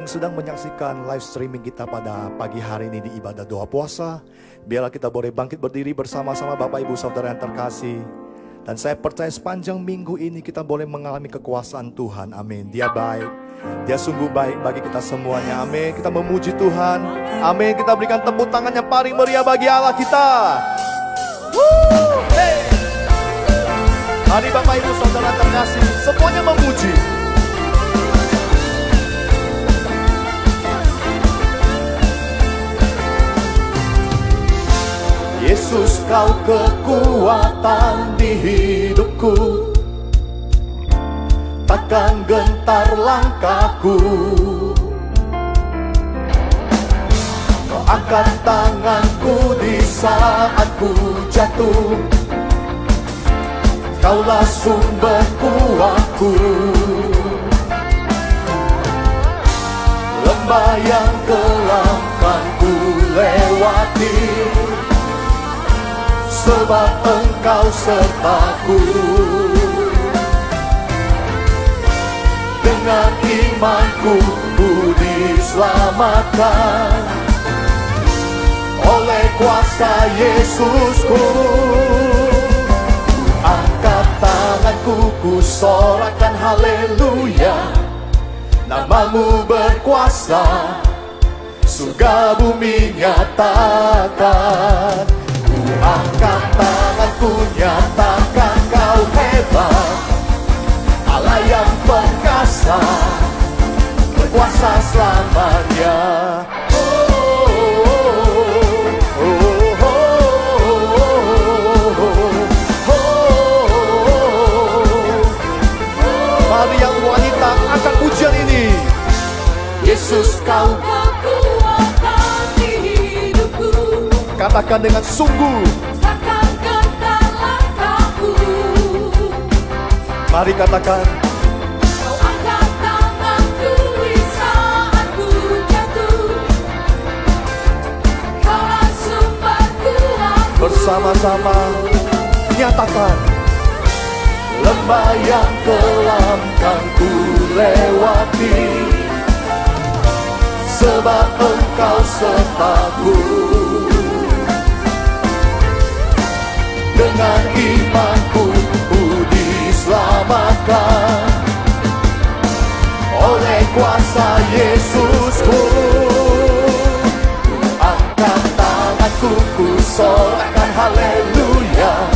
Yang sedang menyaksikan live streaming kita pada pagi hari ini di ibadah doa puasa. Biarlah kita boleh bangkit berdiri bersama-sama Bapak Ibu Saudara yang terkasih. Dan saya percaya sepanjang minggu ini kita boleh mengalami kekuasaan Tuhan. Amin. Dia baik. Dia sungguh baik bagi kita semuanya. Amin. Kita memuji Tuhan. Amin. Kita berikan tepuk tangan yang paling meriah bagi Allah kita. Woo! Hey! Bapak Ibu Saudara terkasih, semuanya memuji. Yesus kau kekuatan di hidupku. Takkan gentar langkahku. Kau angkat tanganku di saat ku jatuh. Kaulah sumber kuatku. Lembah yang kelam kan ku lewati sebab engkau sertaku Dengan imanku ku diselamatkan Oleh kuasa Yesusku. Angkat tanganku ku sorakan haleluya. Namamu berkuasa Surga bumi nyatakan Angkat tanganku nyatakan kau hebat. Allah yang perkasa Berkuasa selamanya Katakan dengan sungguh. Mari katakan. Bersama-sama nyatakan. Lembah yang kelam kan ku lewati. Sebab engkau sertaku dengan imanku ku diselamatkan oleh kuasa Yesusku angkat tanganku ku sorakan haleluya.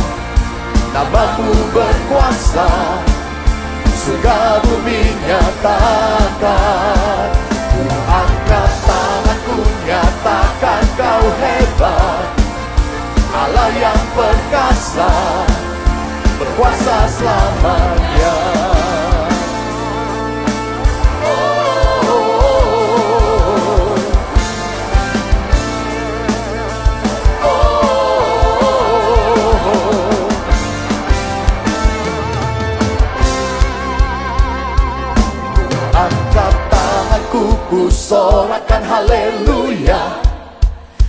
Namamu berkuasa surga bumi nyatakan. Angkat tanganku nyatakan kau hebat Allah yang perkasa berkuasa selamanya. Oh, oh, oh, ku sorakan haleluya.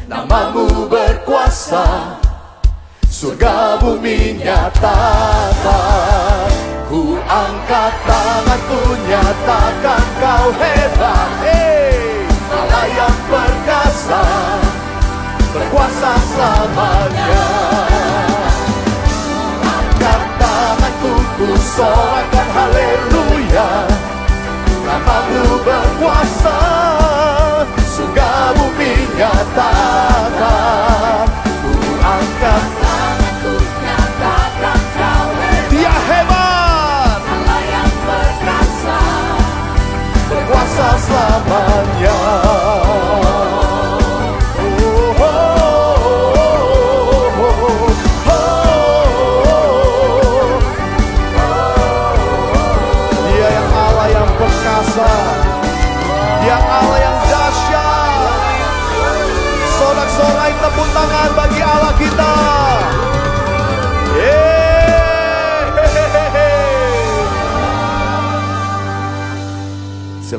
Namamu berkuasa Surga bumi nyatakan Ku angkat tanganku nyatakan kau hebat. Hey! Allah yang perkasa Berkuasa selamanya. Angkat tanganku ku sorakan haleluya. Namamu berkuasa Surga bumi nyatakan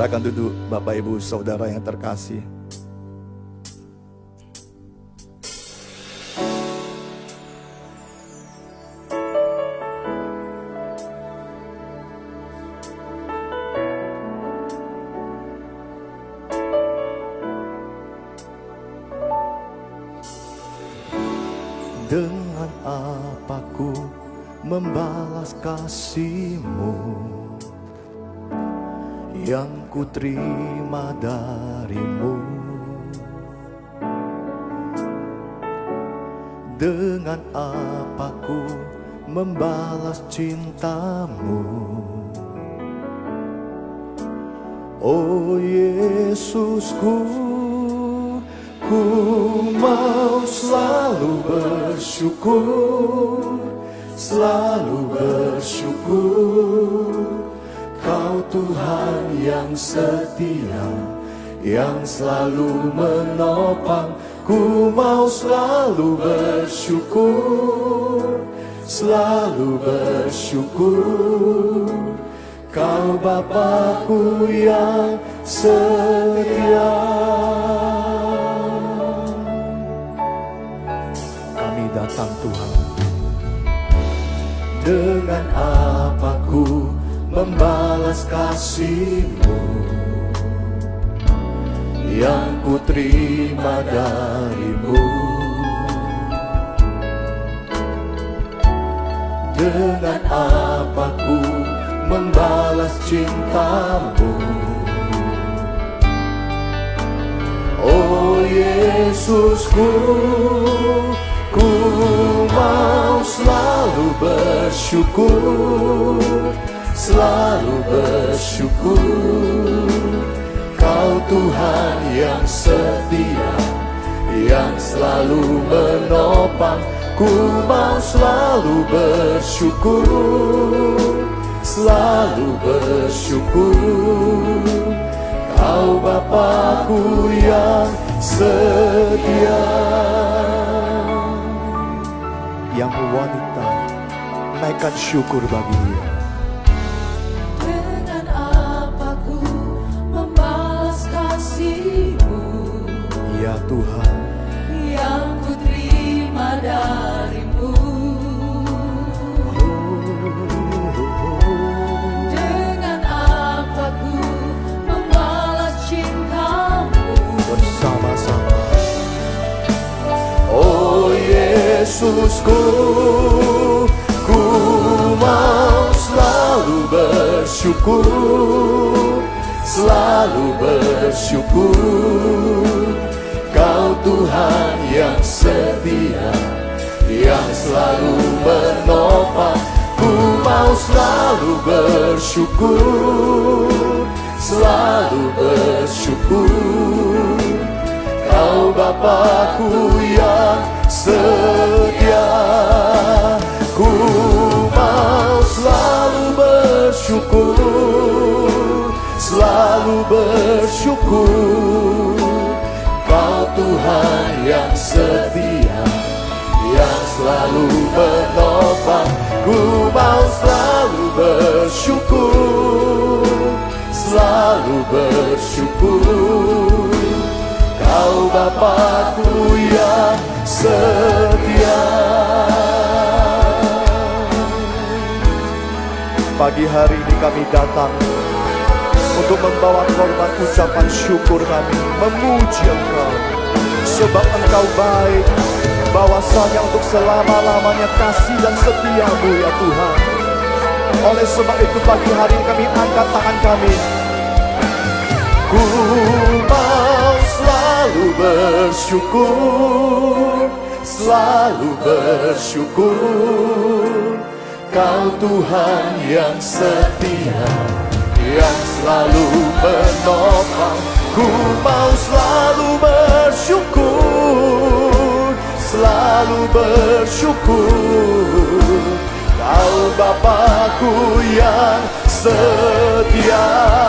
Silakan duduk Bapak Ibu Saudara yang terkasih. Dengan apaku membalas kasihmu yang ku terima darimu. Dengan apa ku membalas cintamu? Oh Yesusku Ku mau selalu bersyukur Selalu bersyukur Tuhan yang setia Yang selalu menopang. Ku mau selalu bersyukur Selalu bersyukur. Kau Bapakku yang setia. Kami datang Tuhan. Dengan ku membalas kasihmu. Yang ku terima darimu. Dengan apa ku membalas cintamu? Oh Yesusku Ku mau selalu bersyukur Selalu bersyukur. Kau Tuhan yang setia Yang selalu menopang. Ku mau selalu bersyukur Selalu bersyukur. Kau Bapakku yang setia. Yang wanita Naikkan syukur bagi dia Yesusku Ku mau selalu bersyukur Selalu bersyukur. Kau Tuhan yang setia Yang selalu menopang. Ku mau selalu bersyukur Selalu bersyukur Kau Bapakku yang setia. Ku mau selalu bersyukur Selalu bersyukur. Kau Tuhan yang setia Yang selalu menopang Ku mau selalu bersyukur Selalu bersyukur Bapakku yang setia. Pagi hari ini kami datang Untuk membawa korban ucapan syukur kami Memuji Engkau. Sebab Engkau baik Bahwasanya untuk selama-lamanya kasih dan setiamu ya Tuhan. Oleh sebab itu pagi hari kami angkat tangan kami. Ku selalu bersyukur Selalu bersyukur. Kau Tuhan yang setia Yang selalu menopang Ku mau selalu bersyukur Selalu bersyukur. Kau Bapakku yang setia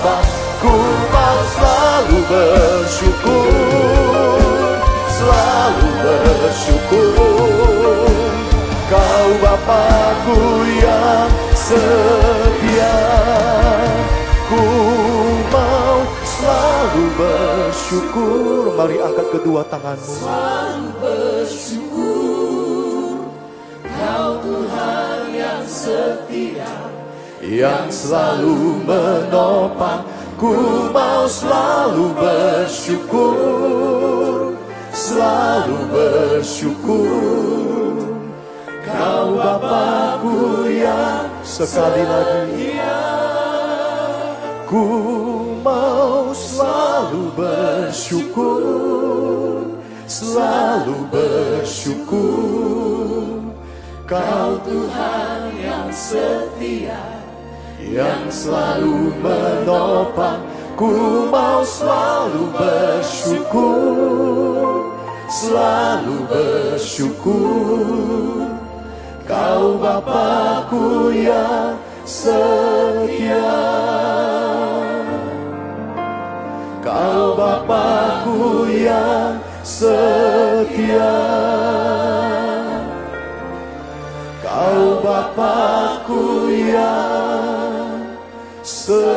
menopang Ku mau selalu bersyukur? Selalu bersyukur. Kau Bapakku yang setia. Ku mau selalu bersyukur. Mari angkat kedua tanganmu. Selalu bersyukur. Tuhan yang setia yang selalu menopang ku mau selalu bersyukur selalu bersyukur. Kau Bapakku yang sekali lagi ku mau selalu bersyukur selalu bersyukur. Kau Tuhan yang setia yang selalu menopang. Ku mau selalu bersyukur selalu bersyukur. Kau Bapakku yang setia. Kau Bapakku yang setia. Kau Bapakku yang setia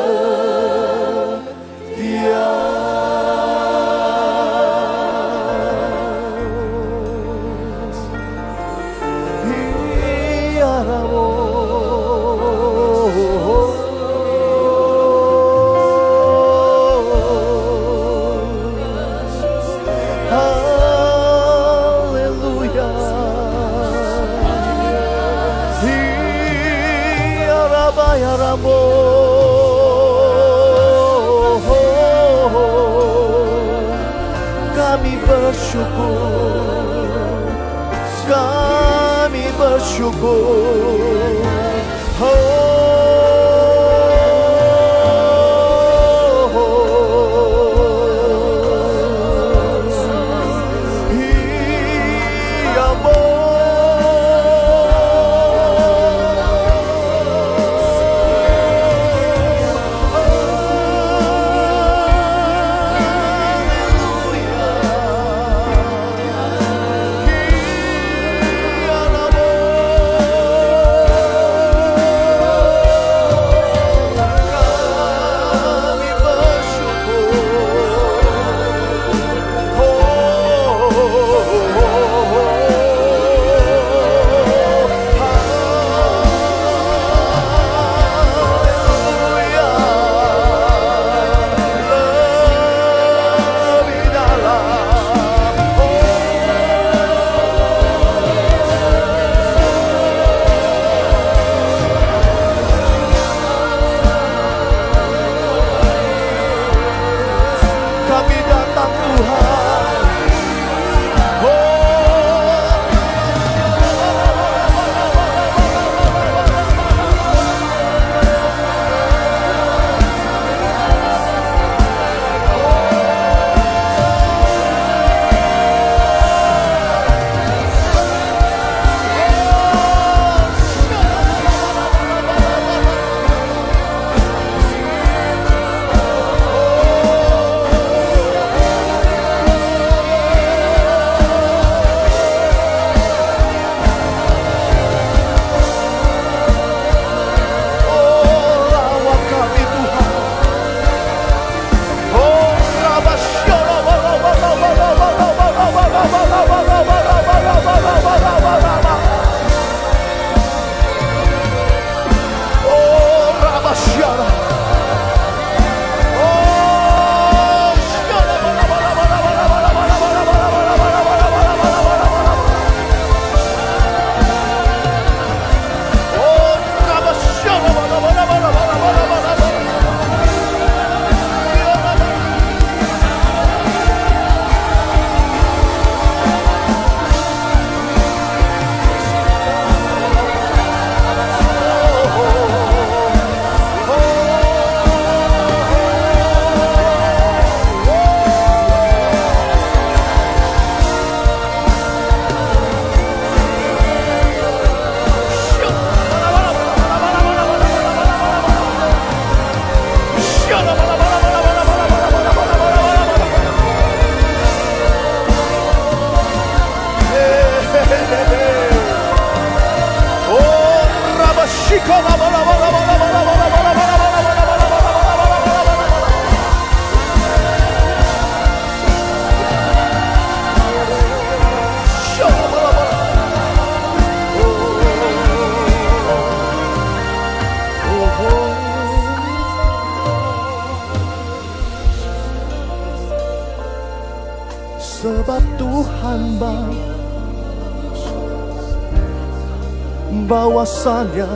bahwasanya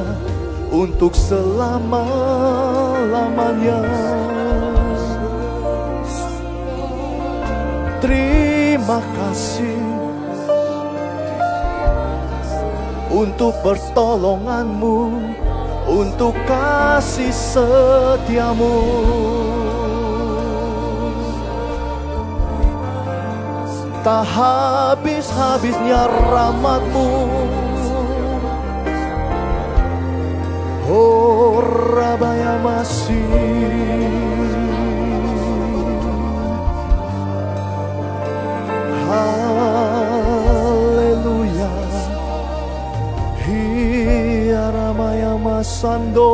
untuk selama-lamanya. Terima kasih untuk pertolonganmu, untuk kasih setiamu. Tak habis-habisnya rahmatmu Oh Rabaya masih. Haleluya. Hiya Ramaya Masando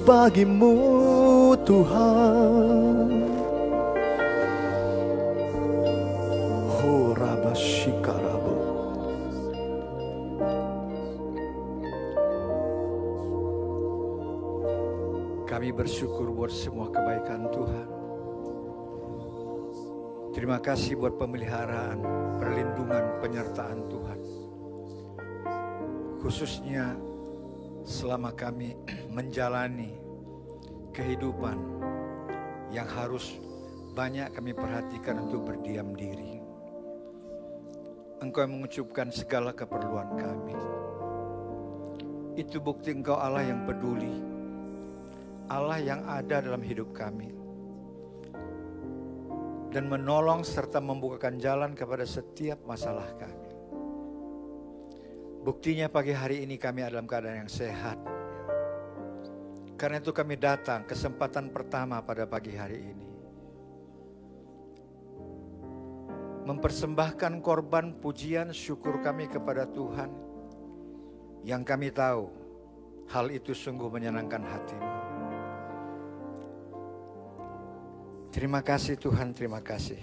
bagimu Tuhan. Rabashikarabo. Kami bersyukur buat semua kebaikan Tuhan. Terima kasih buat pemeliharaan, perlindungan, penyertaan Tuhan. Khususnya selama kami menjalani kehidupan yang harus banyak kami perhatikan untuk berdiam diri. Engkau yang mengucapkan segala keperluan kami. Itu bukti engkau Allah yang peduli, Allah yang ada dalam hidup kami dan menolong serta membukakan jalan kepada setiap masalah kami. Buktinya pagi hari ini kami dalam keadaan yang sehat. Karena itu kami datang kesempatan pertama pada pagi hari ini. Mempersembahkan korban pujian syukur kami kepada Tuhan yang kami tahu hal itu sungguh menyenangkan hatimu. Terima kasih Tuhan, terima kasih.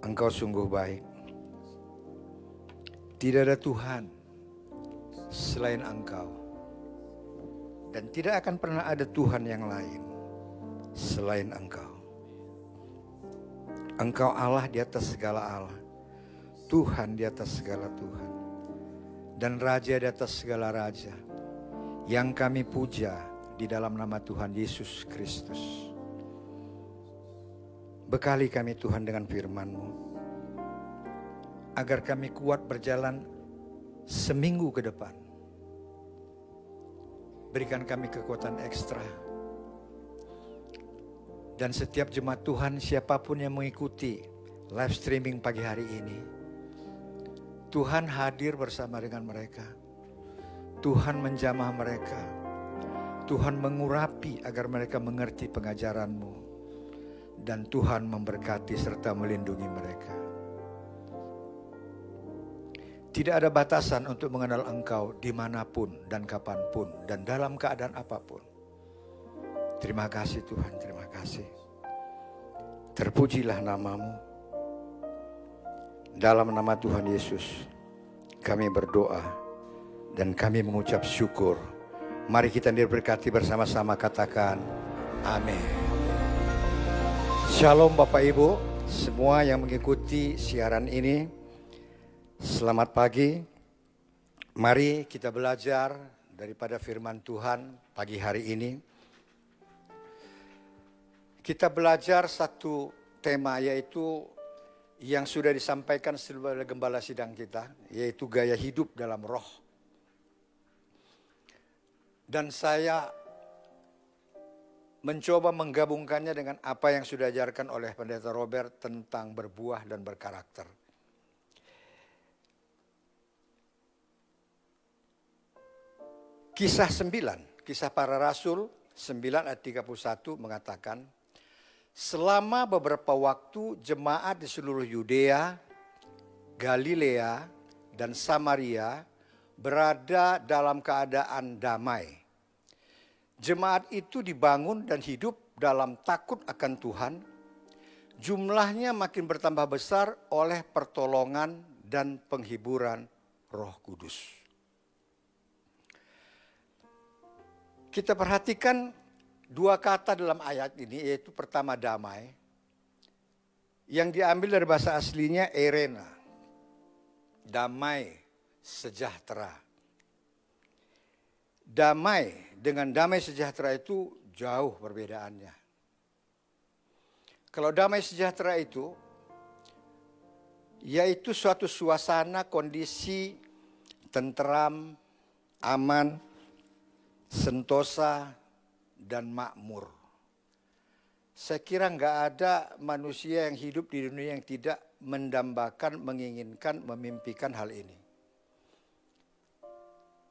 Engkau sungguh baik. Tidak ada Tuhan selain Engkau. Dan tidak akan pernah ada Tuhan yang lain selain Engkau. Engkau Allah di atas segala Allah. Tuhan di atas segala Tuhan. Dan Raja di atas segala Raja. Yang kami puja di dalam nama Tuhan Yesus Kristus. Bekali kami Tuhan dengan firman-Mu. Agar kami kuat berjalan seminggu ke depan. Berikan kami kekuatan ekstra. Dan setiap jemaat Tuhan siapa pun yang mengikuti live streaming pagi hari ini. Tuhan hadir bersama dengan mereka. Tuhan menjamah mereka. Tuhan mengurapi agar mereka mengerti pengajaran-Mu dan Tuhan memberkati serta melindungi mereka. Tidak ada batasan untuk mengenal Engkau di mana pun dan kapan pun dan dalam keadaan apa pun. Terima kasih Tuhan, terima kasih. Terpujilah namamu. Dalam nama Tuhan Yesus, kami berdoa dan kami mengucap syukur. Mari kita diberkati bersama-sama katakan, amin. Shalom Bapak Ibu, semua yang mengikuti siaran ini. Selamat pagi. Mari kita belajar daripada firman Tuhan pagi hari ini. Kita belajar satu tema yaitu yang sudah disampaikan oleh gembala sidang kita, yaitu gaya hidup dalam roh. Dan saya mencoba menggabungkannya dengan apa yang sudah diajarkan oleh pendeta Robert tentang berbuah dan berkarakter. Kisah 9, kisah para rasul 9 ayat 31 mengatakan, selama beberapa waktu jemaat di seluruh Yudea, Galilea, dan Samaria berada dalam keadaan damai. Jemaat itu dibangun dan hidup dalam takut akan Tuhan jumlahnya makin bertambah besar oleh pertolongan dan penghiburan Roh Kudus. Kita perhatikan dua kata dalam ayat ini yaitu pertama damai yang diambil dari bahasa aslinya erena. Damai, sejahtera. Damai dengan damai sejahtera itu jauh perbedaannya. Kalau damai sejahtera itu yaitu suatu suasana kondisi tentram, aman, sentosa, dan makmur. Saya kira nggak ada manusia yang hidup di dunia yang tidak mendambakan, menginginkan, memimpikan hal ini.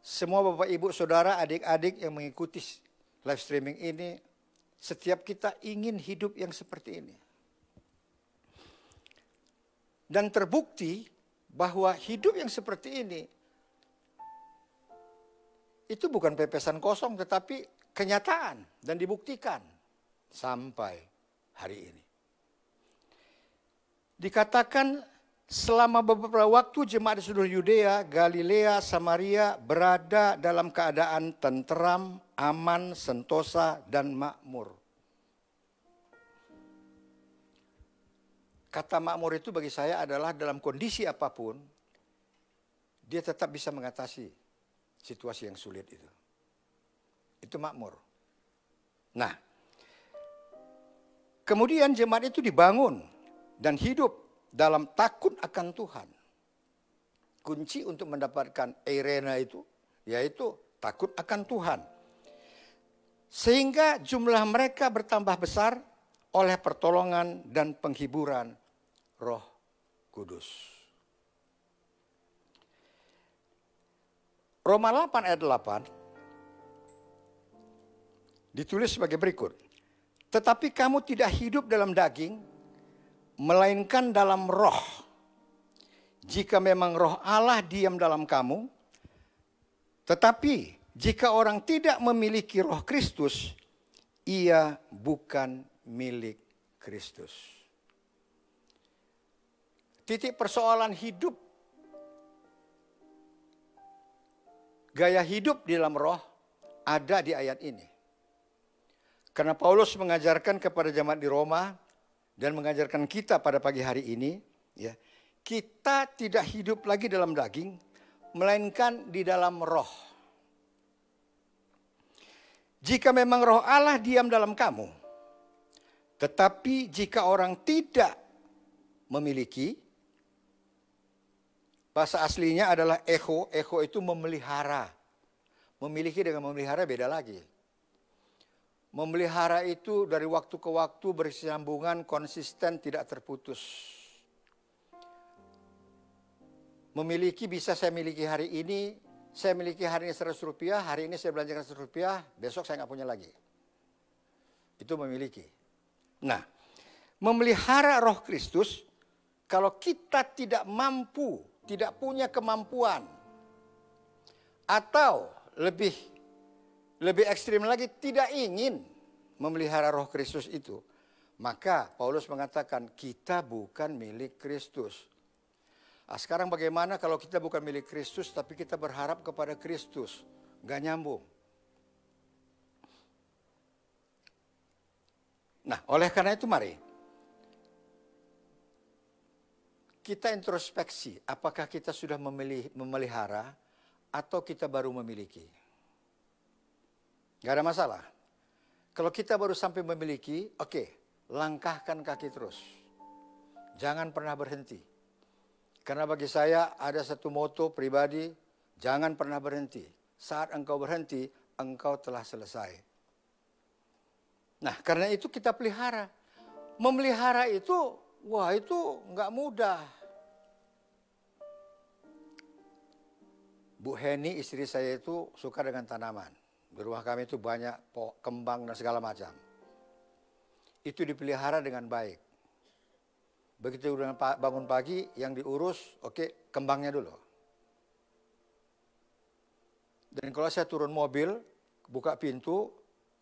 Semua bapak ibu saudara, adik-adik yang mengikuti live streaming ini, setiap kita ingin hidup yang seperti ini. Dan terbukti bahwa hidup yang seperti ini itu bukan pepesan kosong tetapi kenyataan dan dibuktikan sampai hari ini. Dikatakan selama beberapa waktu jemaat di seluruh Yudea, Galilea, Samaria berada dalam keadaan tenteram, aman, sentosa, dan makmur. Kata makmur itu bagi saya adalah dalam kondisi apa pun, dia tetap bisa mengatasi situasi yang sulit itu. Itu makmur. Nah, kemudian jemaat itu dibangun dan hidup dalam takut akan Tuhan. Kunci untuk mendapatkan arena itu yaitu takut akan Tuhan. Sehingga jumlah mereka bertambah besar oleh pertolongan dan penghiburan Roh Kudus. Roma 8 ayat 8 ditulis sebagai berikut. Tetapi kamu tidak hidup dalam daging, melainkan dalam roh. Jika memang roh Allah diam dalam kamu, tetapi jika orang tidak memiliki roh Kristus, ia bukan milik Kristus. Titik persoalan hidup, gaya hidup di dalam roh ada di ayat ini. Karena Paulus mengajarkan kepada jemaat di Roma dan mengajarkan kita pada pagi hari ini, ya, kita tidak hidup lagi dalam daging, melainkan di dalam roh. Jika memang roh Allah diam dalam kamu, tetapi jika orang tidak memiliki, bahasa aslinya adalah echo, echo itu memelihara. Memiliki dengan memelihara beda lagi. Memelihara itu dari waktu ke waktu bersambungan, konsisten, tidak terputus. Memiliki bisa saya miliki hari ini, saya miliki hari ini 100 rupiah, hari ini saya belanjakan 100 rupiah, besok saya nggak punya lagi. Itu memiliki. Nah, memelihara roh Kristus, kalau kita tidak mampu, tidak punya kemampuan, atau lebih lebih ekstrim lagi tidak ingin memelihara roh Kristus itu, maka Paulus mengatakan kita bukan milik Kristus. Nah, sekarang bagaimana kalau kita bukan milik Kristus tapi kita berharap kepada Kristus? Gak nyambung. Nah, oleh karena itu mari kita introspeksi apakah kita sudah memilih, memelihara atau kita baru memiliki. Gak ada masalah. Kalau kita baru sampai memiliki, oke, okay, langkahkan kaki terus. Jangan pernah berhenti. Karena bagi saya ada satu moto pribadi, jangan pernah berhenti. Saat engkau berhenti, engkau telah selesai. Nah, karena itu kita pelihara. Memelihara itu, wah itu nggak mudah. Bu Heni istri saya itu suka dengan tanaman. Di rumah kami itu banyak pok, kembang dan segala macam. Itu dipelihara dengan baik. Begitu bangun pagi yang diurus, oke okay, kembangnya dulu. Dan kalau saya turun mobil, buka pintu,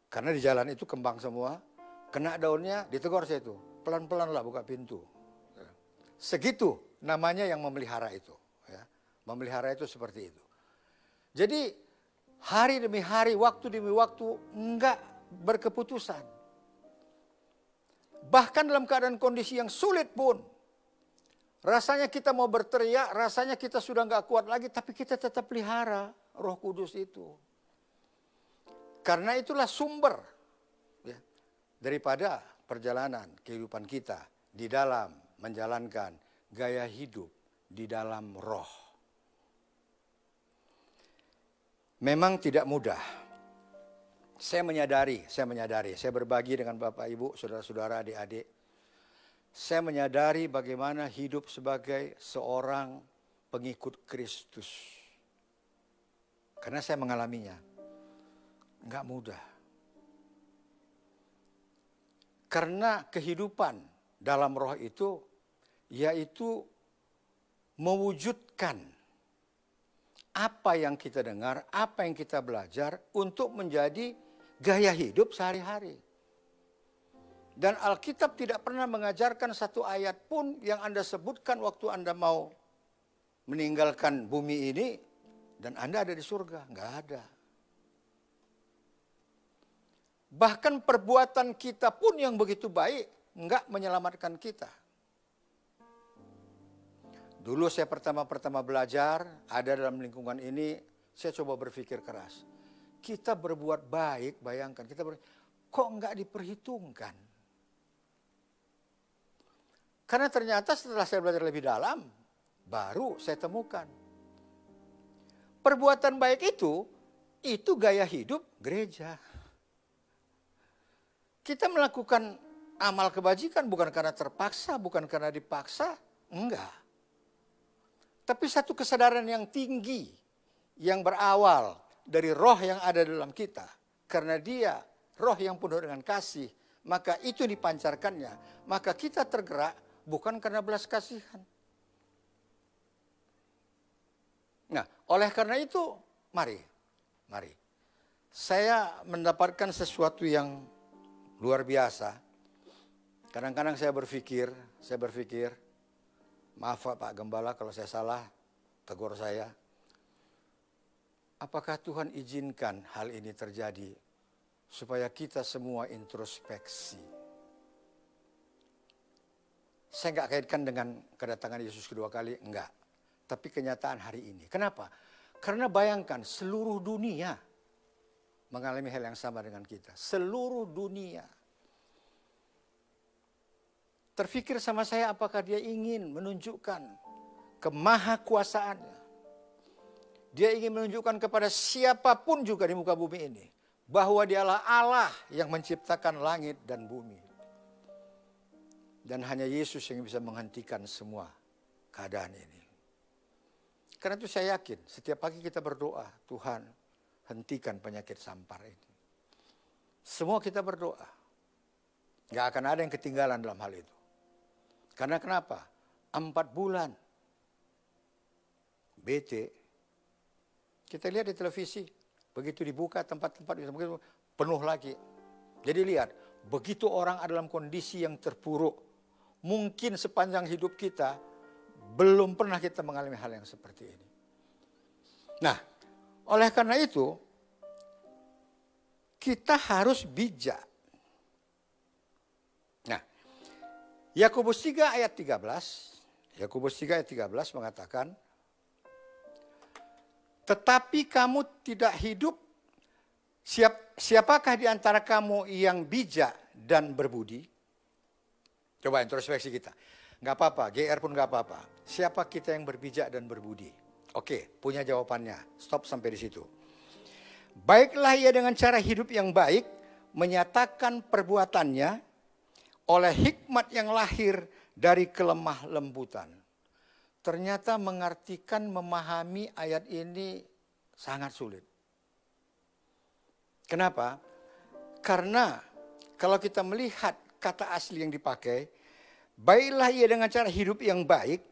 karena di jalan itu kembang semua, kena daunnya, ditegur saya itu. pelan-pelan lah buka pintu. Ya. Segitu namanya yang memelihara itu. Ya. Memelihara itu seperti itu. Jadi hari demi hari, waktu demi waktu enggak berkeputusan. Bahkan dalam keadaan kondisi yang sulit pun. Rasanya kita mau berteriak, rasanya kita sudah enggak kuat lagi, tapi kita tetap pelihara roh kudus itu. Karena itulah sumber ya, daripada perjalanan kehidupan kita di dalam menjalankan gaya hidup di dalam roh. Memang tidak mudah. Saya menyadari, saya menyadari, saya berbagi dengan Bapak Ibu, saudara-saudara, adik-adik. Saya menyadari bagaimana hidup sebagai seorang pengikut Kristus. Karena saya mengalaminya. Enggak mudah. Karena kehidupan dalam roh itu yaitu mewujudkan apa yang kita dengar, apa yang kita belajar untuk menjadi gaya hidup sehari-hari. Dan Alkitab tidak pernah mengajarkan satu ayat pun yang Anda sebutkan waktu Anda mau meninggalkan bumi ini dan Anda ada di surga. Enggak ada. Bahkan perbuatan kita pun yang begitu baik enggak menyelamatkan kita. Dulu saya pertama-pertama belajar, ada dalam lingkungan ini, saya coba berpikir keras. Kita berbuat baik, bayangkan, kita ber, kok nggak diperhitungkan? Karena ternyata setelah saya belajar lebih dalam, baru saya temukan. Perbuatan baik itu, itu gaya hidup gereja. Kita melakukan amal kebajikan bukan karena terpaksa, bukan karena dipaksa, enggak tapi satu kesadaran yang tinggi yang berawal dari roh yang ada dalam kita. Karena dia roh yang penuh dengan kasih, maka itu dipancarkannya. Maka kita tergerak bukan karena belas kasihan. Nah, oleh karena itu, mari, mari. Saya mendapatkan sesuatu yang luar biasa. Kadang-kadang saya berpikir, saya berpikir, Maaf Pak Gembala kalau saya salah, tegur saya. Apakah Tuhan izinkan hal ini terjadi supaya kita semua introspeksi? Saya nggak kaitkan dengan kedatangan Yesus kedua kali, enggak. Tapi kenyataan hari ini. Kenapa? Karena bayangkan seluruh dunia mengalami hal yang sama dengan kita. Seluruh dunia Terfikir sama saya apakah dia ingin menunjukkan kemahakuasaannya. Dia ingin menunjukkan kepada siapa pun juga di muka bumi ini. Bahwa dialah Allah yang menciptakan langit dan bumi. Dan hanya Yesus yang bisa menghentikan semua keadaan ini. Karena itu saya yakin setiap pagi kita berdoa, Tuhan hentikan penyakit sampar ini. Semua kita berdoa. Gak akan ada yang ketinggalan dalam hal itu. Karena kenapa? Empat bulan. BT. Kita lihat di televisi. Begitu dibuka tempat-tempat penuh lagi. Jadi lihat, begitu orang ada dalam kondisi yang terpuruk. Mungkin sepanjang hidup kita belum pernah kita mengalami hal yang seperti ini. Nah, oleh karena itu kita harus bijak Yakobus 3 ayat 13, Yakobus 3 ayat 13 mengatakan, tetapi kamu tidak hidup, siap, siapakah di antara kamu yang bijak dan berbudi? Coba introspeksi kita. Gak apa-apa, GR pun gak apa-apa. Siapa kita yang berbijak dan berbudi? Oke, punya jawabannya. Stop sampai di situ. Baiklah ia dengan cara hidup yang baik, menyatakan perbuatannya, oleh hikmat yang lahir dari kelemah lembutan. Ternyata mengartikan, memahami ayat ini sangat sulit. Kenapa? Karena kalau kita melihat kata asli yang dipakai, baiklah ia dengan cara hidup yang baik,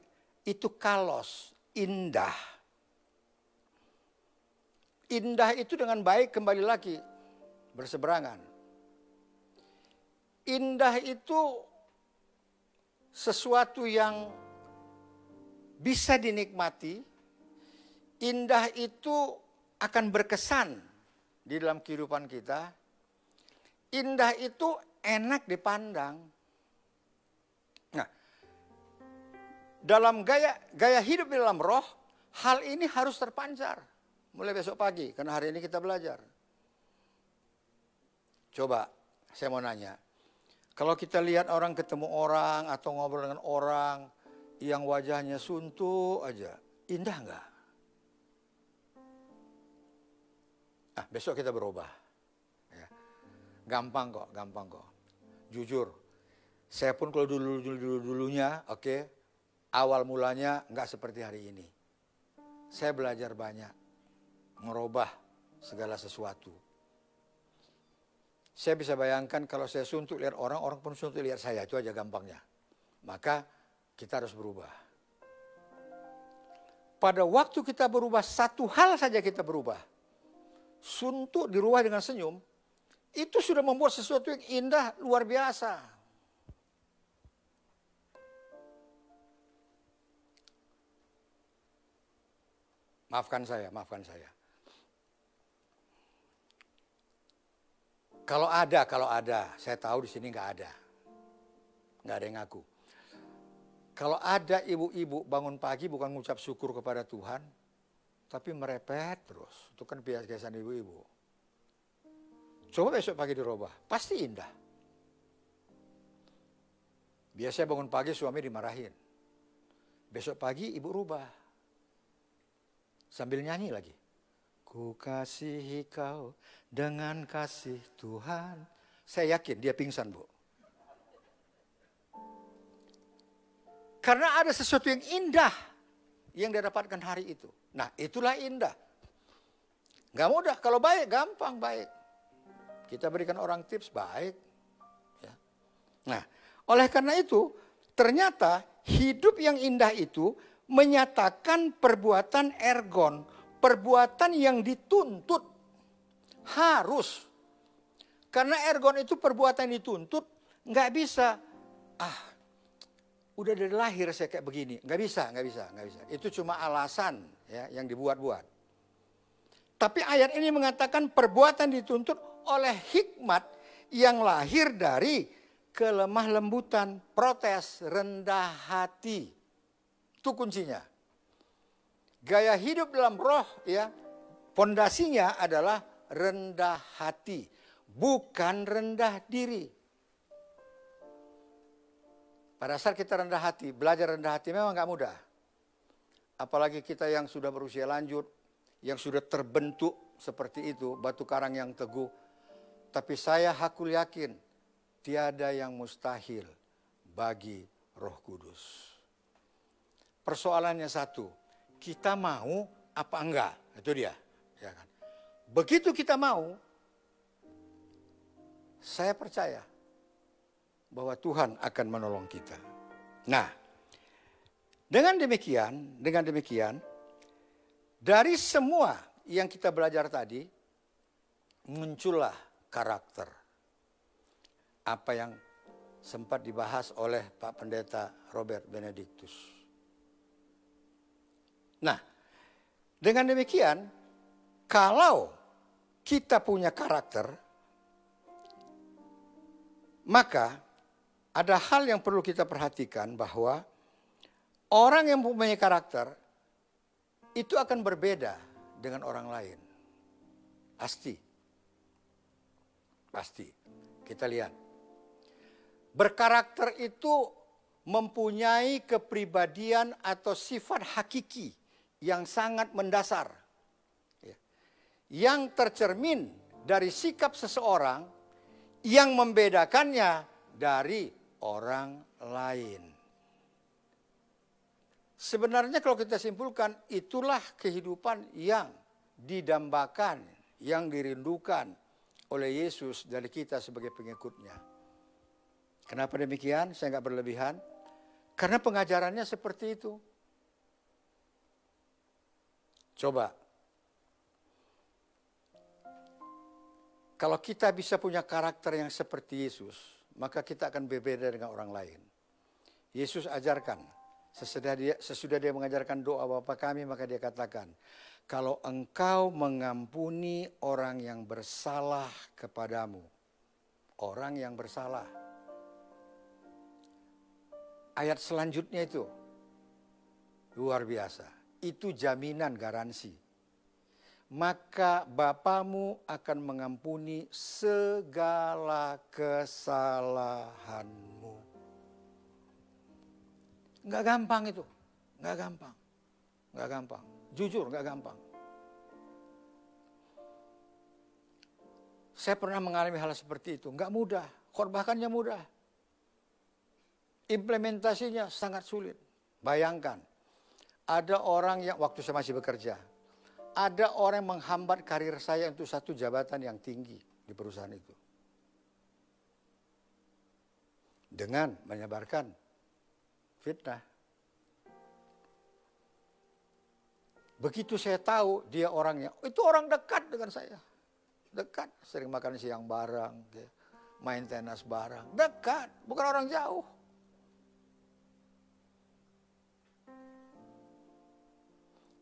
itu kalos, indah. Indah itu dengan baik kembali lagi berseberangan. Indah itu sesuatu yang bisa dinikmati, indah itu akan berkesan di dalam kehidupan kita. Indah itu enak dipandang. Nah, dalam gaya gaya hidup di dalam roh, hal ini harus terpancar mulai besok pagi karena hari ini kita belajar. Coba saya mau nanya, kalau kita lihat orang ketemu orang atau ngobrol dengan orang yang wajahnya suntuk aja, indah nggak? Ah, besok kita berubah. Ya. Gampang kok, gampang kok. Jujur, saya pun kalau dulu dulu dulu dulunya, oke, okay, awal mulanya nggak seperti hari ini. Saya belajar banyak, merubah segala sesuatu. Saya bisa bayangkan kalau saya suntuk lihat orang, orang pun suntuk lihat saya. Itu aja gampangnya. Maka kita harus berubah. Pada waktu kita berubah, satu hal saja kita berubah. Suntuk dirubah dengan senyum, itu sudah membuat sesuatu yang indah luar biasa. Maafkan saya, maafkan saya. Kalau ada, kalau ada, saya tahu di sini nggak ada, nggak ada yang ngaku. Kalau ada ibu-ibu bangun pagi bukan mengucap syukur kepada Tuhan, tapi merepet terus. Itu kan biasa-biasaan ibu-ibu. Coba besok pagi dirubah, pasti indah. Biasanya bangun pagi suami dimarahin. Besok pagi ibu rubah. Sambil nyanyi lagi. Ku kasihi kau dengan kasih Tuhan. Saya yakin dia pingsan, Bu. Karena ada sesuatu yang indah yang dia dapatkan hari itu. Nah, itulah indah. Gak mudah. Kalau baik, gampang baik. Kita berikan orang tips baik. Ya. Nah, oleh karena itu, ternyata hidup yang indah itu menyatakan perbuatan ergon, perbuatan yang dituntut harus. Karena ergon itu perbuatan dituntut, nggak bisa. Ah, udah dari lahir saya kayak begini, nggak bisa, nggak bisa, nggak bisa. Itu cuma alasan ya yang dibuat-buat. Tapi ayat ini mengatakan perbuatan dituntut oleh hikmat yang lahir dari kelemah lembutan, protes, rendah hati. Itu kuncinya. Gaya hidup dalam roh ya, fondasinya adalah rendah hati, bukan rendah diri. Pada saat kita rendah hati, belajar rendah hati memang nggak mudah. Apalagi kita yang sudah berusia lanjut, yang sudah terbentuk seperti itu, batu karang yang teguh. Tapi saya hakul yakin, tiada yang mustahil bagi roh kudus. Persoalannya satu, kita mau apa enggak? Itu dia. Ya kan? Begitu kita mau, saya percaya bahwa Tuhan akan menolong kita. Nah, dengan demikian, dengan demikian, dari semua yang kita belajar tadi, muncullah karakter. Apa yang sempat dibahas oleh Pak Pendeta Robert Benedictus. Nah, dengan demikian, kalau kita punya karakter, maka ada hal yang perlu kita perhatikan bahwa orang yang mempunyai karakter itu akan berbeda dengan orang lain. Pasti. Pasti. Kita lihat. Berkarakter itu mempunyai kepribadian atau sifat hakiki yang sangat mendasar. Ya. Yang tercermin dari sikap seseorang yang membedakannya dari orang lain. Sebenarnya kalau kita simpulkan itulah kehidupan yang didambakan, yang dirindukan oleh Yesus dari kita sebagai pengikutnya. Kenapa demikian? Saya nggak berlebihan. Karena pengajarannya seperti itu. Coba. Kalau kita bisa punya karakter yang seperti Yesus, maka kita akan berbeda dengan orang lain. Yesus ajarkan. Sesudah dia, sesudah dia mengajarkan doa Bapa kami, maka dia katakan, kalau engkau mengampuni orang yang bersalah kepadamu, orang yang bersalah. Ayat selanjutnya itu luar biasa. Itu jaminan garansi. Maka Bapamu akan mengampuni segala kesalahanmu. Nggak gampang itu, nggak gampang, nggak gampang. Jujur nggak gampang. Saya pernah mengalami hal seperti itu, nggak mudah, korbakannya mudah. Implementasinya sangat sulit. Bayangkan, ada orang yang waktu saya masih bekerja, ada orang yang menghambat karir saya untuk satu jabatan yang tinggi di perusahaan itu. Dengan menyebarkan fitnah. Begitu saya tahu dia orangnya, itu orang dekat dengan saya. Dekat, sering makan siang bareng, main tenis bareng. Dekat, bukan orang jauh.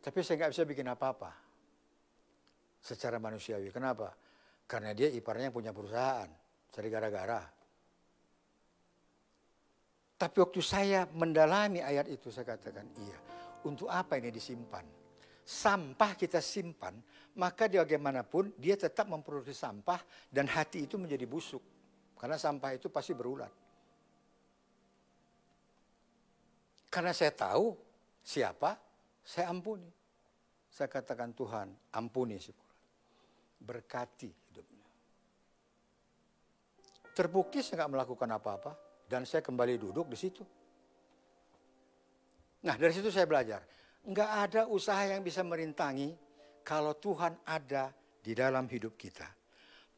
Tapi saya nggak bisa bikin apa-apa secara manusiawi. Kenapa? Karena dia iparnya punya perusahaan, cari gara-gara. Tapi waktu saya mendalami ayat itu saya katakan, iya, untuk apa ini disimpan? Sampah kita simpan, maka dia bagaimanapun dia tetap memproduksi sampah dan hati itu menjadi busuk. Karena sampah itu pasti berulat. Karena saya tahu siapa, saya ampuni. Saya katakan Tuhan, ampuni si Berkati hidupnya. Terbukti saya nggak melakukan apa-apa dan saya kembali duduk di situ. Nah dari situ saya belajar, nggak ada usaha yang bisa merintangi kalau Tuhan ada di dalam hidup kita.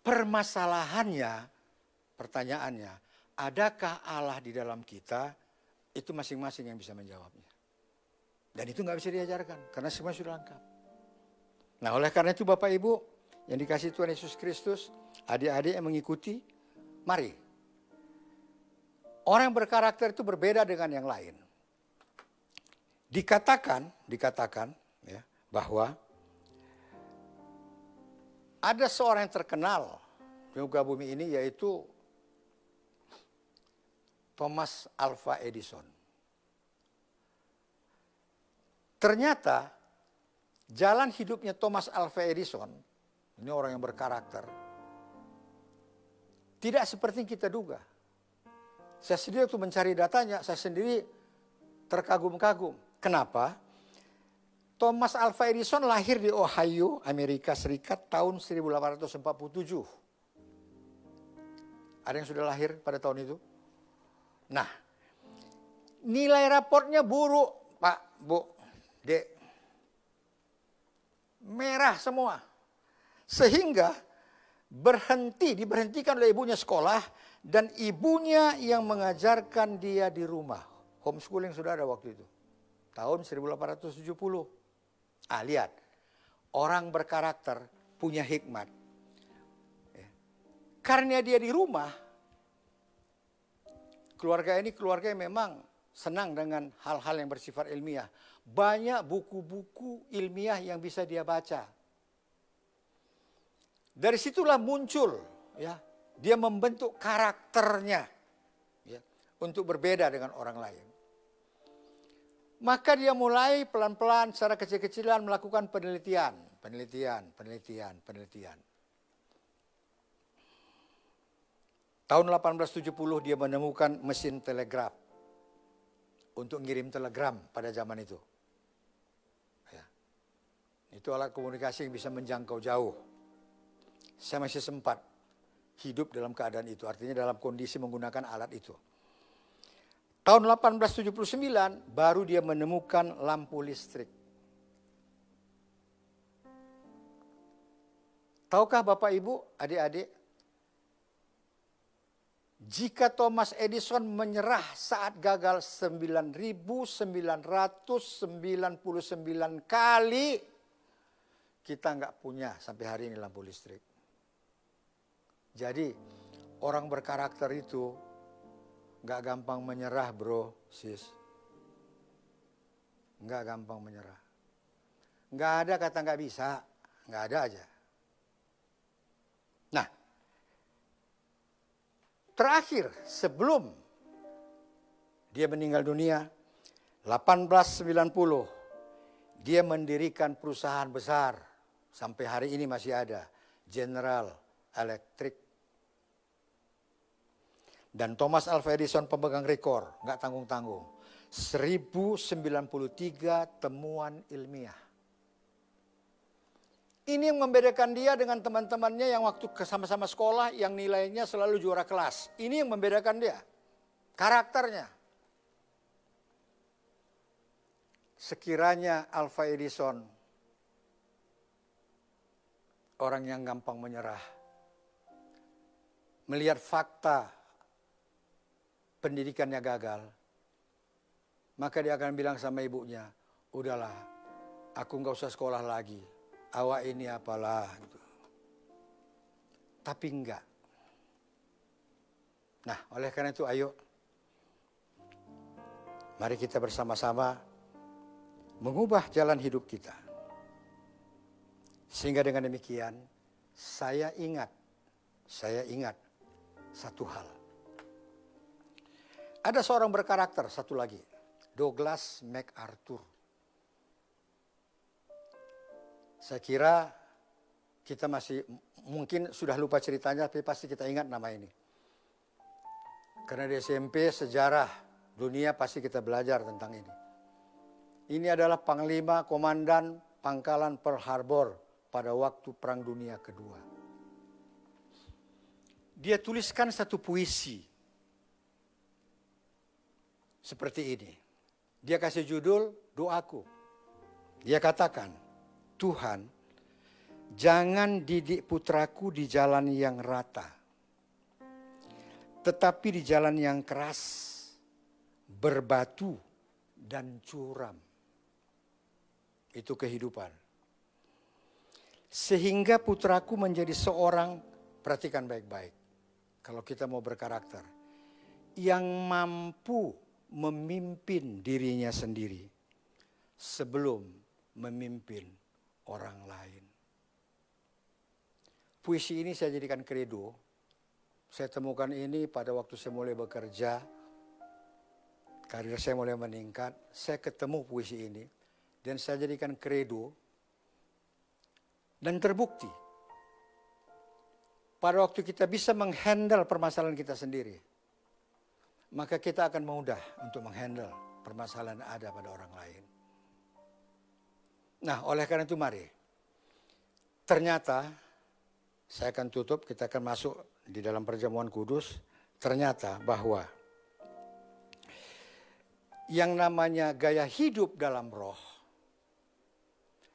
Permasalahannya, pertanyaannya, adakah Allah di dalam kita? Itu masing-masing yang bisa menjawabnya. Dan itu nggak bisa diajarkan karena semua sudah lengkap. Nah oleh karena itu Bapak Ibu yang dikasih Tuhan Yesus Kristus, adik-adik yang mengikuti, mari. Orang yang berkarakter itu berbeda dengan yang lain. Dikatakan, dikatakan ya, bahwa ada seorang yang terkenal di muka bumi ini yaitu Thomas Alva Edison. Ternyata jalan hidupnya Thomas Alva Edison, ini orang yang berkarakter, tidak seperti yang kita duga. Saya sendiri waktu mencari datanya, saya sendiri terkagum-kagum. Kenapa? Thomas Alva Edison lahir di Ohio, Amerika Serikat tahun 1847. Ada yang sudah lahir pada tahun itu? Nah, nilai raportnya buruk, Pak, Bu, Dek. Merah semua. Sehingga berhenti, diberhentikan oleh ibunya sekolah dan ibunya yang mengajarkan dia di rumah. Homeschooling sudah ada waktu itu. Tahun 1870. Ah, lihat. Orang berkarakter punya hikmat. Ya. Karena dia di rumah, keluarga ini keluarga yang memang senang dengan hal-hal yang bersifat ilmiah. Banyak buku-buku ilmiah yang bisa dia baca. Dari situlah muncul ya, dia membentuk karakternya ya, untuk berbeda dengan orang lain. Maka dia mulai pelan-pelan secara kecil-kecilan melakukan penelitian, penelitian, penelitian, penelitian. Tahun 1870 dia menemukan mesin telegraf untuk ngirim telegram pada zaman itu. Itu alat komunikasi yang bisa menjangkau jauh saya masih sempat hidup dalam keadaan itu. Artinya dalam kondisi menggunakan alat itu. Tahun 1879 baru dia menemukan lampu listrik. Tahukah Bapak Ibu, adik-adik, jika Thomas Edison menyerah saat gagal 9.999 kali, kita nggak punya sampai hari ini lampu listrik. Jadi orang berkarakter itu nggak gampang menyerah bro, sis. Nggak gampang menyerah. Nggak ada kata nggak bisa, nggak ada aja. Nah, terakhir sebelum dia meninggal dunia, 1890 dia mendirikan perusahaan besar sampai hari ini masih ada, General Electric. Dan Thomas Alva Edison pemegang rekor, nggak tanggung-tanggung. 1093 temuan ilmiah. Ini yang membedakan dia dengan teman-temannya yang waktu sama-sama sekolah yang nilainya selalu juara kelas. Ini yang membedakan dia. Karakternya. Sekiranya Alfa Edison orang yang gampang menyerah. Melihat fakta pendidikannya gagal, maka dia akan bilang sama ibunya, udahlah, aku nggak usah sekolah lagi awak ini apalah gitu. Tapi enggak. Nah, oleh karena itu ayo mari kita bersama-sama mengubah jalan hidup kita. Sehingga dengan demikian saya ingat saya ingat satu hal. Ada seorang berkarakter satu lagi, Douglas MacArthur. Saya kira kita masih mungkin sudah lupa ceritanya, tapi pasti kita ingat nama ini. Karena di SMP sejarah dunia pasti kita belajar tentang ini. Ini adalah Panglima Komandan Pangkalan Pearl Harbor pada waktu Perang Dunia Kedua. Dia tuliskan satu puisi seperti ini. Dia kasih judul Doaku. Dia katakan, Tuhan, jangan didik putraku di jalan yang rata, tetapi di jalan yang keras, berbatu, dan curam. Itu kehidupan. Sehingga putraku menjadi seorang, perhatikan baik-baik. Kalau kita mau berkarakter, yang mampu memimpin dirinya sendiri sebelum memimpin orang lain. Puisi ini saya jadikan kredo. Saya temukan ini pada waktu saya mulai bekerja. Karir saya mulai meningkat. Saya ketemu puisi ini. Dan saya jadikan kredo. Dan terbukti. Pada waktu kita bisa menghandle permasalahan kita sendiri. Maka kita akan mudah untuk menghandle permasalahan yang ada pada orang lain. Nah, oleh karena itu mari. Ternyata saya akan tutup, kita akan masuk di dalam perjamuan kudus. Ternyata bahwa yang namanya gaya hidup dalam roh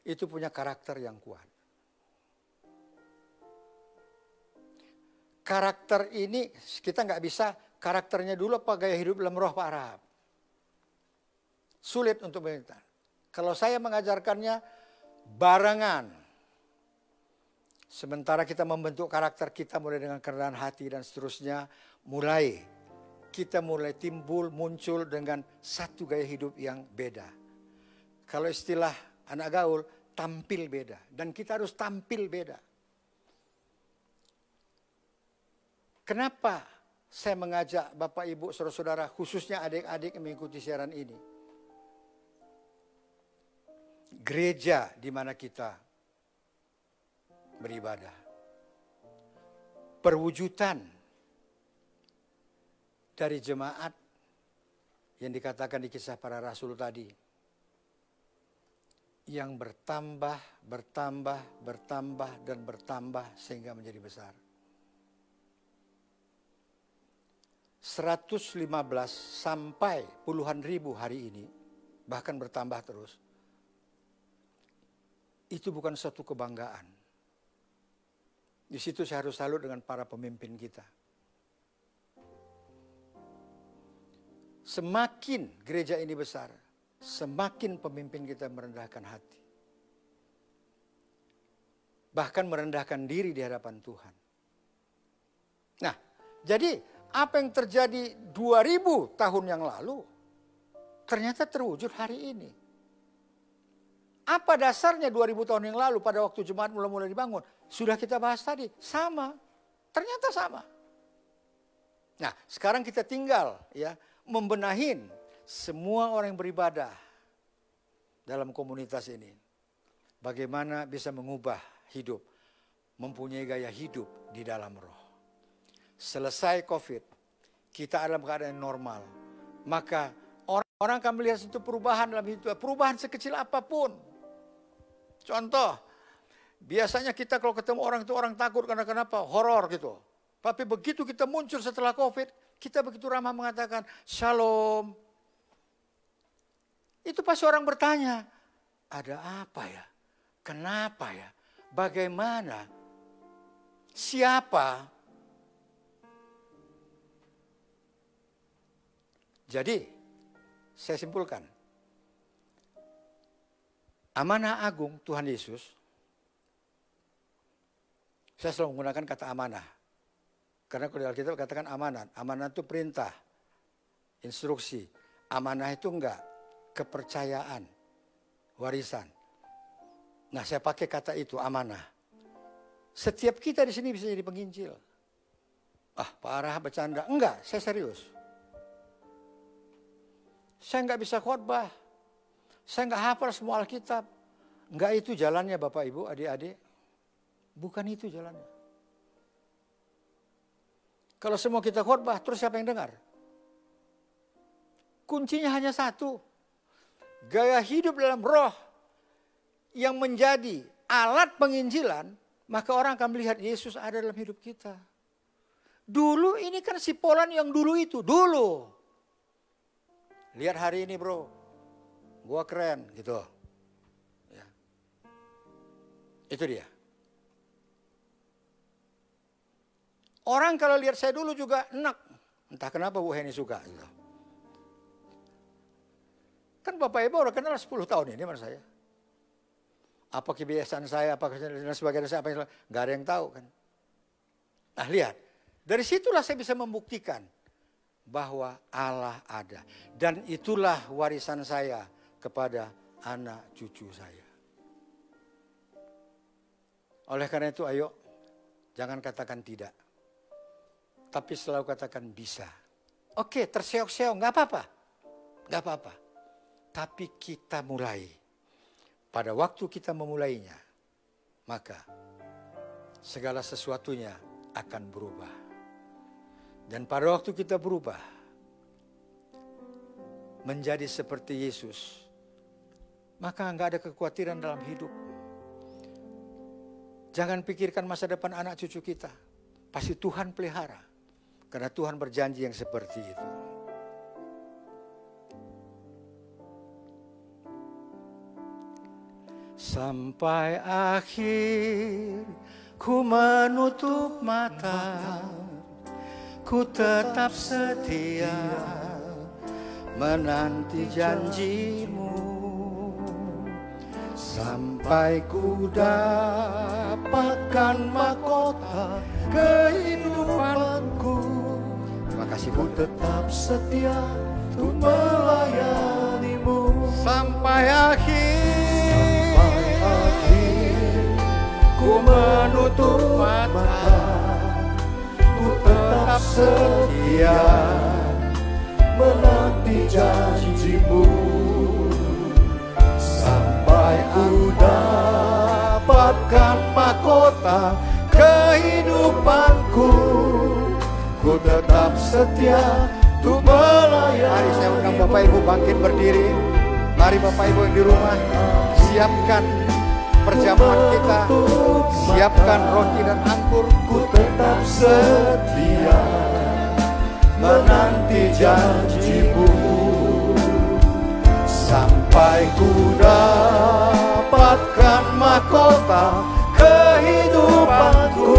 itu punya karakter yang kuat. Karakter ini kita nggak bisa karakternya dulu apa gaya hidup dalam roh Pak Rahab. Sulit untuk menentukan. Kalau saya mengajarkannya barengan. Sementara kita membentuk karakter kita mulai dengan kerendahan hati dan seterusnya. Mulai kita mulai timbul muncul dengan satu gaya hidup yang beda. Kalau istilah anak gaul tampil beda. Dan kita harus tampil beda. Kenapa saya mengajak Bapak Ibu Saudara-saudara khususnya adik-adik yang mengikuti siaran ini gereja di mana kita beribadah. Perwujudan dari jemaat yang dikatakan di kisah para rasul tadi. Yang bertambah, bertambah, bertambah, dan bertambah sehingga menjadi besar. 115 sampai puluhan ribu hari ini, bahkan bertambah terus itu bukan suatu kebanggaan. Di situ saya harus salut dengan para pemimpin kita. Semakin gereja ini besar, semakin pemimpin kita merendahkan hati. Bahkan merendahkan diri di hadapan Tuhan. Nah, jadi apa yang terjadi 2000 tahun yang lalu ternyata terwujud hari ini. Apa dasarnya 2000 tahun yang lalu pada waktu jemaat mulai-mulai dibangun? Sudah kita bahas tadi, sama. Ternyata sama. Nah, sekarang kita tinggal ya membenahin semua orang yang beribadah dalam komunitas ini. Bagaimana bisa mengubah hidup, mempunyai gaya hidup di dalam roh. Selesai COVID, kita dalam keadaan normal. Maka orang-orang akan melihat itu perubahan dalam hidup, perubahan sekecil apa pun. Contoh, biasanya kita kalau ketemu orang itu orang takut karena kenapa? Horor gitu. Tapi begitu kita muncul setelah COVID, kita begitu ramah mengatakan, Shalom. Itu pasti orang bertanya, ada apa ya? Kenapa ya? Bagaimana? Siapa? Jadi, saya simpulkan. Amanah agung Tuhan Yesus, saya selalu menggunakan kata amanah. Karena kalau Alkitab katakan amanah. Amanah itu perintah, instruksi. Amanah itu enggak kepercayaan, warisan. Nah saya pakai kata itu amanah. Setiap kita di sini bisa jadi penginjil. Ah parah bercanda. Enggak, saya serius. Saya enggak bisa khotbah. Saya enggak hafal semua Alkitab. Enggak itu jalannya Bapak Ibu, adik-adik. Bukan itu jalannya. Kalau semua kita khotbah, terus siapa yang dengar? Kuncinya hanya satu. Gaya hidup dalam roh yang menjadi alat penginjilan, maka orang akan melihat Yesus ada dalam hidup kita. Dulu ini kan si Polan yang dulu itu, dulu. Lihat hari ini bro, gua keren gitu. Ya. Itu dia. Orang kalau lihat saya dulu juga enak. Entah kenapa Bu Heni suka. Gitu. Kan Bapak Ibu udah kenal 10 tahun ini sama saya apa kebiasaan saya, apa dan sebagainya, saya, apa yang nggak ada yang tahu kan. Nah lihat, dari situlah saya bisa membuktikan bahwa Allah ada. Dan itulah warisan saya kepada anak cucu saya. Oleh karena itu ayo, jangan katakan tidak. Tapi selalu katakan bisa. Oke, terseok-seok, nggak apa-apa. Nggak apa-apa. Tapi kita mulai pada waktu kita memulainya, maka segala sesuatunya akan berubah. Dan pada waktu kita berubah, menjadi seperti Yesus, maka nggak ada kekhawatiran dalam hidup. Jangan pikirkan masa depan anak cucu kita. Pasti Tuhan pelihara. Karena Tuhan berjanji yang seperti itu. Sampai akhir ku menutup mata Ku tetap setia menanti janjimu. Sampai ku dapatkan mahkota kehidupanku. Terima kasih Bu tetap setia untuk melayanimu. Sampai akhir Ku menutup mata. Ku setia Menanti janjimu. Sampai ku dapatkan mahkota kehidupanku. Ku tetap setia Untuk melayani. Mari saya undang Bapak Ibu bangkit berdiri. Mari Bapak Ibu yang di rumah Siapkan perjamuan kita siapkan roti dan anggur. Ku tetap setia menanti janjimu. Sampai ku dapatkan mahkota kehidupanku.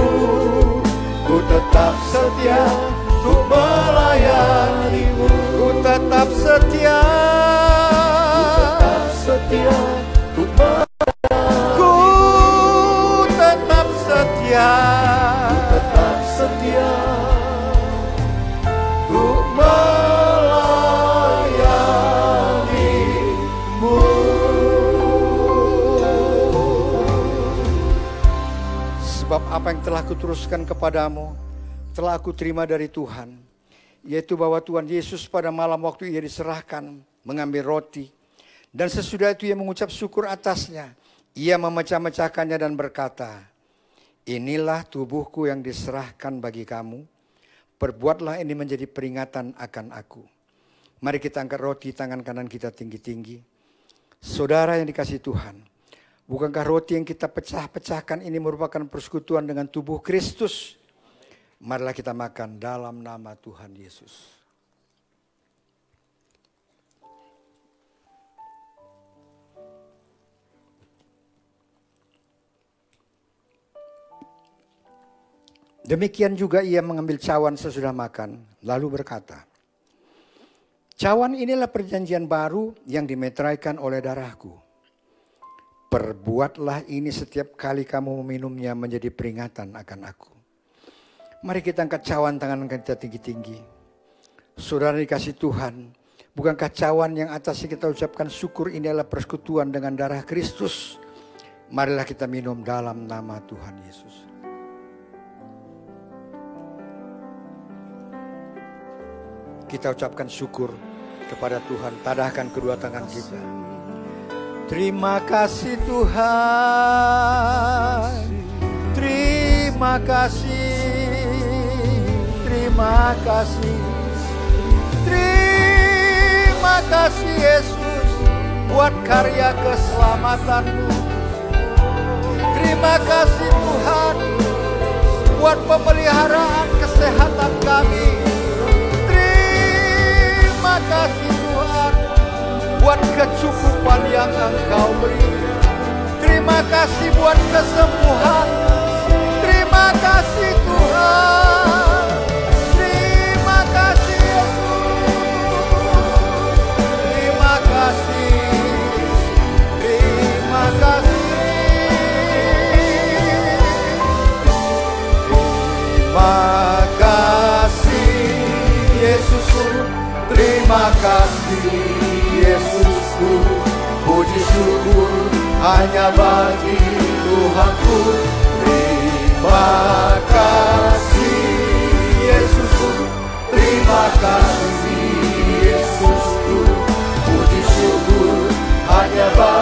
Ku tetap setia untuk melayanimu. Ku tetap setia. Ku tetap setia telah kuteruskan kepadamu, telah aku terima dari Tuhan, yaitu bahwa Tuhan Yesus pada malam waktu ia diserahkan mengambil roti, dan sesudah itu ia mengucap syukur atasnya, ia memecah-mecahkannya dan berkata, Inilah tubuhku yang diserahkan bagi kamu, perbuatlah ini menjadi peringatan akan aku. Mari kita angkat roti tangan kanan kita tinggi-tinggi. Saudara yang dikasih Tuhan, bukankah roti yang kita pecah-pecahkan ini merupakan persekutuan dengan tubuh Kristus? Marilah kita makan dalam nama Tuhan Yesus. Demikian juga ia mengambil cawan sesudah makan, lalu berkata, Cawan inilah perjanjian baru yang dimeteraikan oleh darahku. Perbuatlah ini setiap kali kamu meminumnya menjadi peringatan akan aku. Mari kita angkat cawan tangan kita tinggi-tinggi. Saudara dikasih Tuhan, bukankah cawan yang atasnya kita ucapkan syukur ini adalah persekutuan dengan darah Kristus? Marilah kita minum dalam nama Tuhan Yesus. kita ucapkan syukur kepada Tuhan. Tadahkan kedua tangan kita. Terima kasih Tuhan. Terima kasih. Terima kasih. Terima kasih Yesus buat karya keselamatanmu. Terima kasih Tuhan buat pemeliharaan kesehatan kami kasih Tuhan buat kecukupan yang Engkau beri. Terima kasih buat kesembuhan. Terima kasih Tuhan. Terima kasih Yesus. Terima kasih. Terima kasih. Terima kasih Yesus. Terima kasih Yesusku Puji syukur hanya bagi Tuhanku. Terima kasih Yesusku Terima kasih Yesusku Puji syukur hanya bagi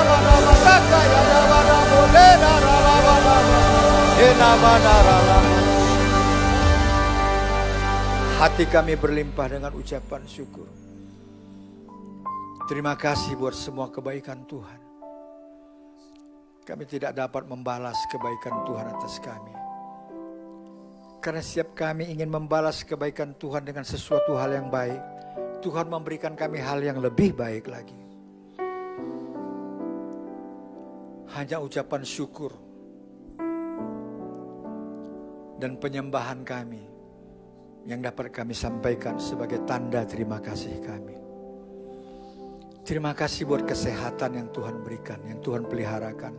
Hati kami berlimpah dengan ucapan syukur. Terima kasih buat semua kebaikan Tuhan. Kami tidak dapat membalas kebaikan Tuhan atas kami. Karena setiap kami ingin membalas kebaikan Tuhan dengan sesuatu hal yang baik, Tuhan memberikan kami hal yang lebih baik lagi. Hanya ucapan syukur dan penyembahan kami yang dapat kami sampaikan sebagai tanda terima kasih kami. Terima kasih buat kesehatan yang Tuhan berikan, yang Tuhan peliharakan.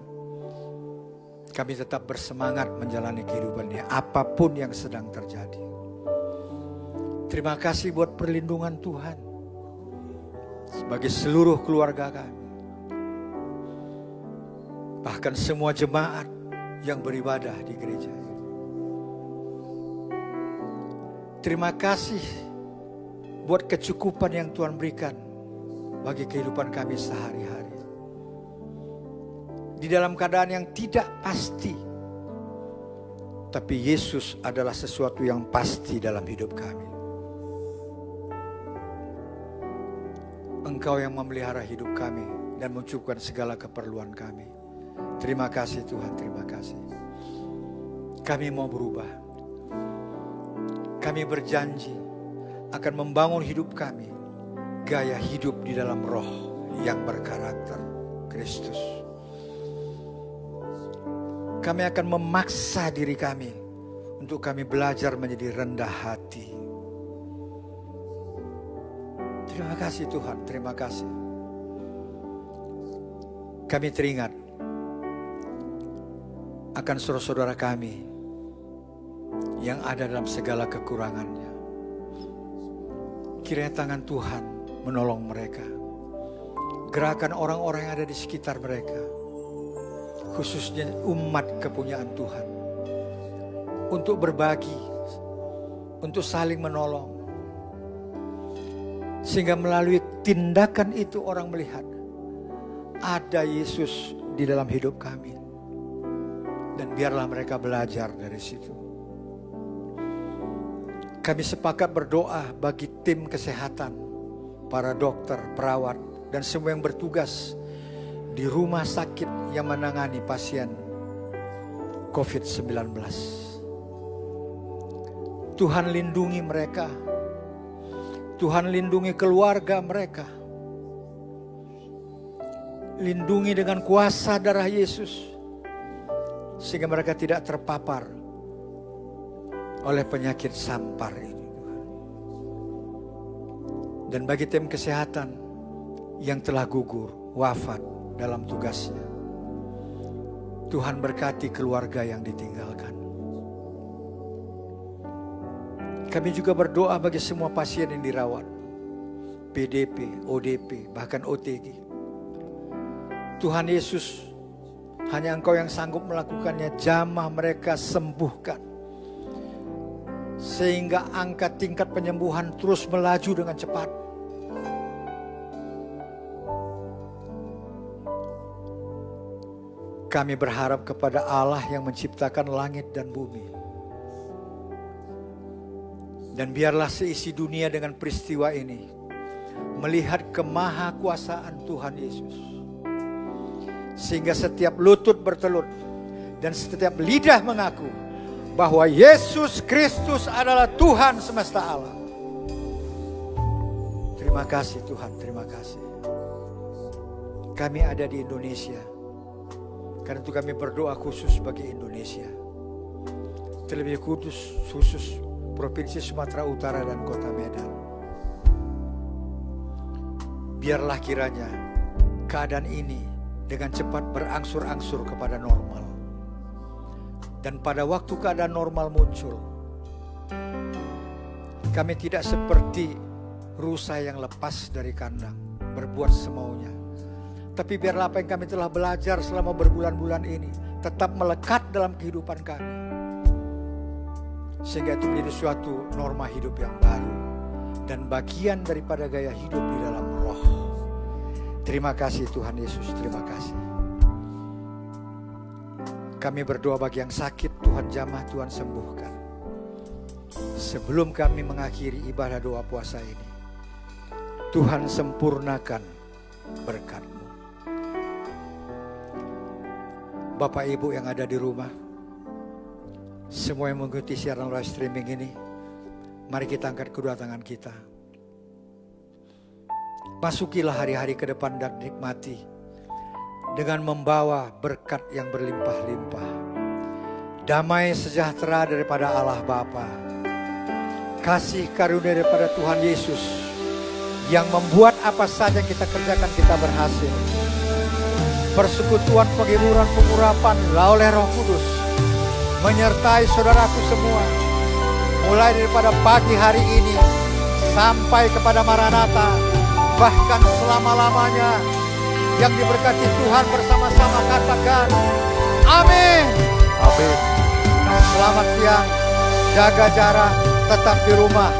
Kami tetap bersemangat menjalani kehidupan ini, apa pun yang sedang terjadi. Terima kasih buat perlindungan Tuhan sebagai seluruh keluarga kami. Bahkan semua jemaat yang beribadah di gereja Terima kasih buat kecukupan yang Tuhan berikan bagi kehidupan kami sehari-hari. Di dalam keadaan yang tidak pasti, tapi Yesus adalah sesuatu yang pasti dalam hidup kami. Engkau yang memelihara hidup kami dan mencukupkan segala keperluan kami. Terima kasih Tuhan, terima kasih. Kami mau berubah kami berjanji akan membangun hidup kami gaya hidup di dalam roh yang berkarakter Kristus. Kami akan memaksa diri kami untuk kami belajar menjadi rendah hati. Terima kasih Tuhan, terima kasih. Kami teringat akan saudara-saudara kami yang ada dalam segala kekurangannya. Kiranya tangan Tuhan menolong mereka. Gerakan orang-orang yang ada di sekitar mereka. Khususnya umat kepunyaan Tuhan. Untuk berbagi. Untuk saling menolong. Sehingga melalui tindakan itu orang melihat. Ada Yesus di dalam hidup kami. Dan biarlah mereka belajar dari situ. Kami sepakat berdoa bagi tim kesehatan, para dokter, perawat, dan semua yang bertugas di rumah sakit yang menangani pasien COVID-19. Tuhan lindungi mereka. Tuhan lindungi keluarga mereka. Lindungi dengan kuasa darah Yesus. Sehingga mereka tidak terpapar oleh penyakit sampar ini Dan bagi tim kesehatan yang telah gugur, wafat dalam tugasnya. Tuhan berkati keluarga yang ditinggalkan. Kami juga berdoa bagi semua pasien yang dirawat. PDP, ODP, bahkan OTG. Tuhan Yesus, hanya Engkau yang sanggup melakukannya. Jamah mereka sembuhkan sehingga angka tingkat penyembuhan terus melaju dengan cepat. Kami berharap kepada Allah yang menciptakan langit dan bumi. Dan biarlah seisi dunia dengan peristiwa ini melihat kemahakuasaan Tuhan Yesus. Sehingga setiap lutut bertelut dan setiap lidah mengaku bahwa Yesus Kristus adalah Tuhan semesta alam. Terima kasih Tuhan, terima kasih. Kami ada di Indonesia. Karena itu kami berdoa khusus bagi Indonesia. Terlebih khusus, khusus Provinsi Sumatera Utara dan Kota Medan. Biarlah kiranya keadaan ini dengan cepat berangsur-angsur kepada normal dan pada waktu keadaan normal muncul, kami tidak seperti rusa yang lepas dari kandang, berbuat semaunya. Tapi biarlah apa yang kami telah belajar selama berbulan-bulan ini tetap melekat dalam kehidupan kami. Sehingga itu menjadi suatu norma hidup yang baru dan bagian daripada gaya hidup di dalam roh. Terima kasih Tuhan Yesus, terima kasih. Kami berdoa bagi yang sakit, Tuhan jamah, Tuhan sembuhkan. Sebelum kami mengakhiri ibadah doa puasa ini, Tuhan sempurnakan berkat-Mu. Bapak Ibu yang ada di rumah, semua yang mengikuti siaran live streaming ini, mari kita angkat kedua tangan kita. Masukilah hari-hari ke depan dan nikmati dengan membawa berkat yang berlimpah-limpah. Damai sejahtera daripada Allah Bapa. Kasih karunia daripada Tuhan Yesus yang membuat apa saja yang kita kerjakan kita berhasil. Persekutuan penghiburan pengurapan oleh Roh Kudus menyertai saudaraku semua mulai daripada pagi hari ini sampai kepada Maranatha bahkan selama-lamanya yang diberkati Tuhan bersama-sama katakan amin. Amin. Selamat siang, jaga jarak, tetap di rumah,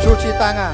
cuci tangan,